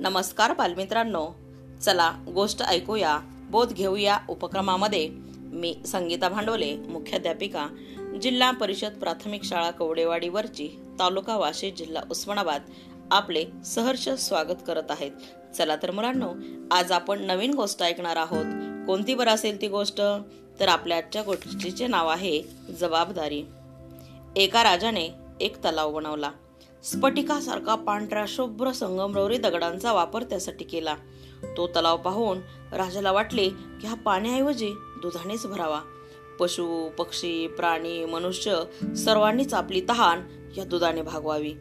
नमस्कार बालमित्रांनो. चला गोष्ट ऐकूया बोध घेऊया उपक्रमामध्ये. मी संगीता भांडवले मुख्याध्यापिका जिल्हा परिषद प्राथमिक शाळा कवडेवाडीवरची तालुका वाशी जिल्हा उस्मानाबाद आपले सहर्ष स्वागत करत आहेत. चला तर मुलांनो आज आपण नवीन गोष्ट ऐकणार आहोत. कोणती बरं असेल ती गोष्ट? तर आपल्या आजच्या गोष्टीचे नाव आहे जबाबदारी. एका राजाने एक तलाव बनवला. स्फटिकासारखा पांढऱ्या शुभ्र संगमरवरी दगडांचा वापर त्यासाठी केला. तो तलाव पाहून राजाला वाटले की हा पाण्याऐवजी दुधानेच भरावा. पशु पक्षी प्राणी मनुष्य सर्वांनीच आपली तहान या दुधाने भागवावी.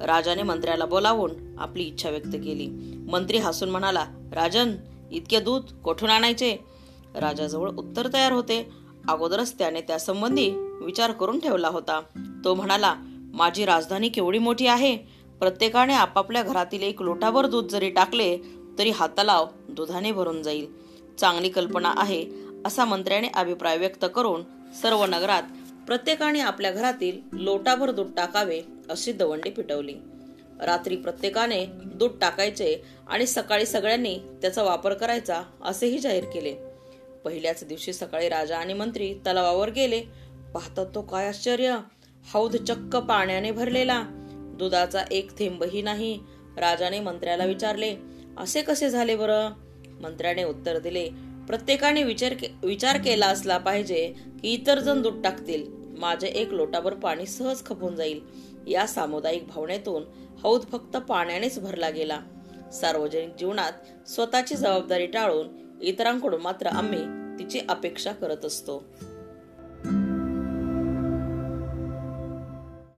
राजाने मंत्र्याला बोलावून आपली इच्छा व्यक्त केली. मंत्री हसून म्हणाला राजन इतके दूध कोठून आणायचे? राजाजवळ उत्तर तयार होते. अगोदरच त्याने त्यासंबंधी विचार करून ठेवला होता. तो म्हणाला माझी राजधानी केवढी मोठी आहे? प्रत्येकाने आपापल्या घरातील एक लोटाभर दूध जरी टाकले तरी हा तलाव दुधाने भरून जाईल. चांगली कल्पना आहे असा मंत्र्याने अभिप्राय व्यक्त करून सर्व नगरात प्रत्येकाने आपल्या घरातील लोटाभर दूध टाकावे अशी दवंडी पिटवली. रात्री प्रत्येकाने दूध टाकायचे आणि सकाळी सगळ्यांनी त्याचा वापर करायचा असेही जाहीर केले. पहिल्याच दिवशी सकाळी राजा आणि मंत्री तलावावर गेले. पाहतात तो काय आश्चर्य! हौद चक्क पाण्याने भरलेला. दुधाचा एक थेंबही नाही. राजाने मंत्र्याला विचारले असे कसे झाले बरं? मंत्र्याने उत्तर दिले प्रत्येकाने विचार के विचार केला असला पाहिजे की इतर जण दूध टाकतील. माझे एक लोटाभर पाणी सहज खपून जाईल. या सामुदायिक भावनेतून हौद फक्त पाण्यानेच भरला गेला. सार्वजनिक जीवनात स्वतःची जबाबदारी टाळून इतरांकडून मात्र आम्ही तिची अपेक्षा करत असतो.